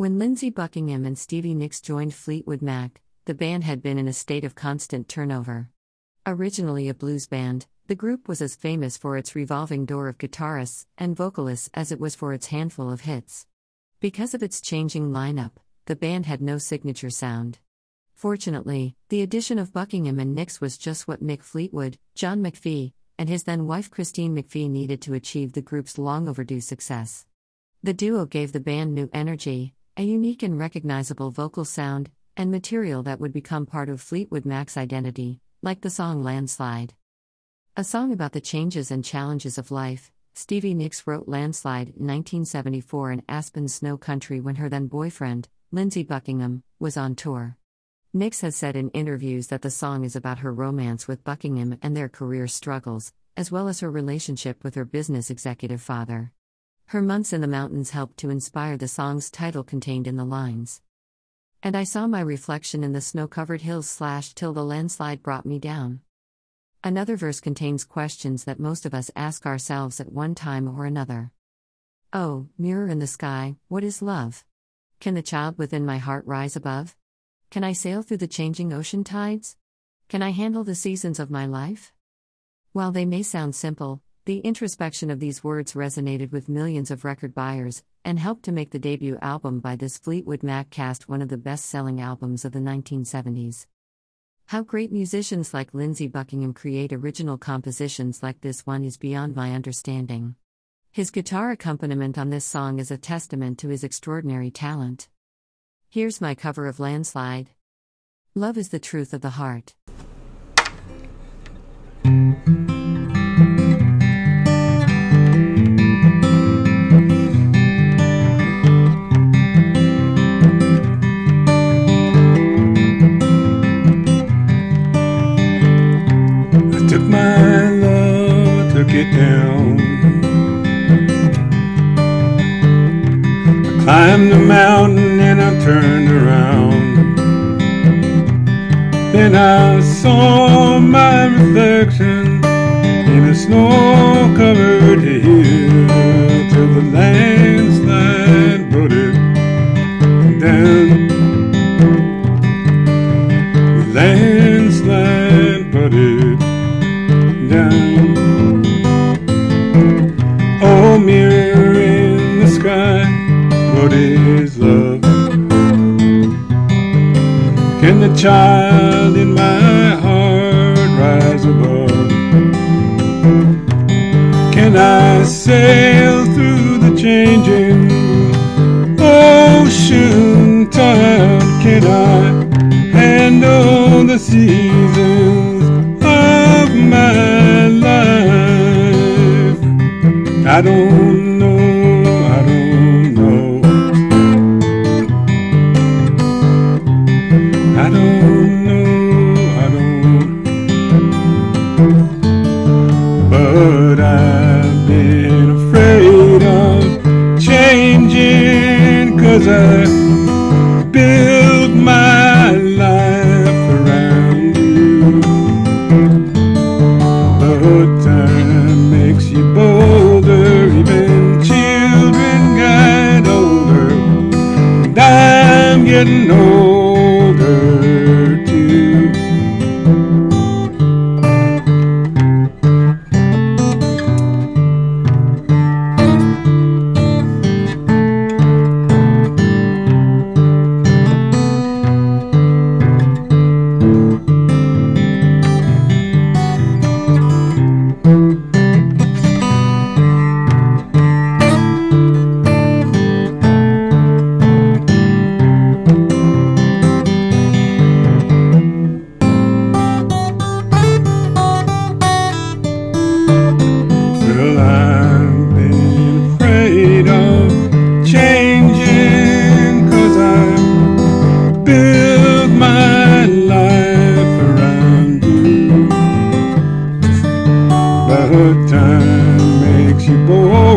When Lindsey Buckingham and Stevie Nicks joined Fleetwood Mac, the band had been in a state of constant turnover. Originally a blues band, the group was as famous for its revolving door of guitarists and vocalists as it was for its handful of hits. Because of its changing lineup, the band had no signature sound. Fortunately, the addition of Buckingham and Nicks was just what Mick Fleetwood, John McVie, and his then wife Christine McVie needed to achieve the group's long overdue success. The duo gave the band new energy, a unique and recognizable vocal sound, and material that would become part of Fleetwood Mac's identity, like the song Landslide. A song about the changes and challenges of life, Stevie Nicks wrote Landslide in 1974 in Aspen Snow Country when her then boyfriend, Lindsey Buckingham, was on tour. Nicks has said in interviews that the song is about her romance with Buckingham and their career struggles, as well as her relationship with her business executive father. Her months in the mountains helped to inspire the song's title contained in the lines. And I saw my reflection in the snow covered hills slashed till the landslide brought me down. Another verse contains questions that most of us ask ourselves at one time or another. Oh, mirror in the sky, what is love? Can the child within my heart rise above? Can I sail through the changing ocean tides? Can I handle the seasons of my life? While they may sound simple, the introspection of these words resonated with millions of record buyers and helped to make the debut album by this Fleetwood Mac cast one of the best selling albums of the 1970s. How great musicians like Lindsey Buckingham create original compositions like this one is beyond my understanding. His guitar accompaniment on this song is a testament to his extraordinary talent. Here's my cover of Landslide Love is the truth of the heart. I climbed the mountain and I turned around. Then I saw my reflection in a snow covered hill till the landslide brought it down. Child in my heart rise above? Can I sail through the changing ocean tide? Can I handle the seasons of my life? I don't changing, cause time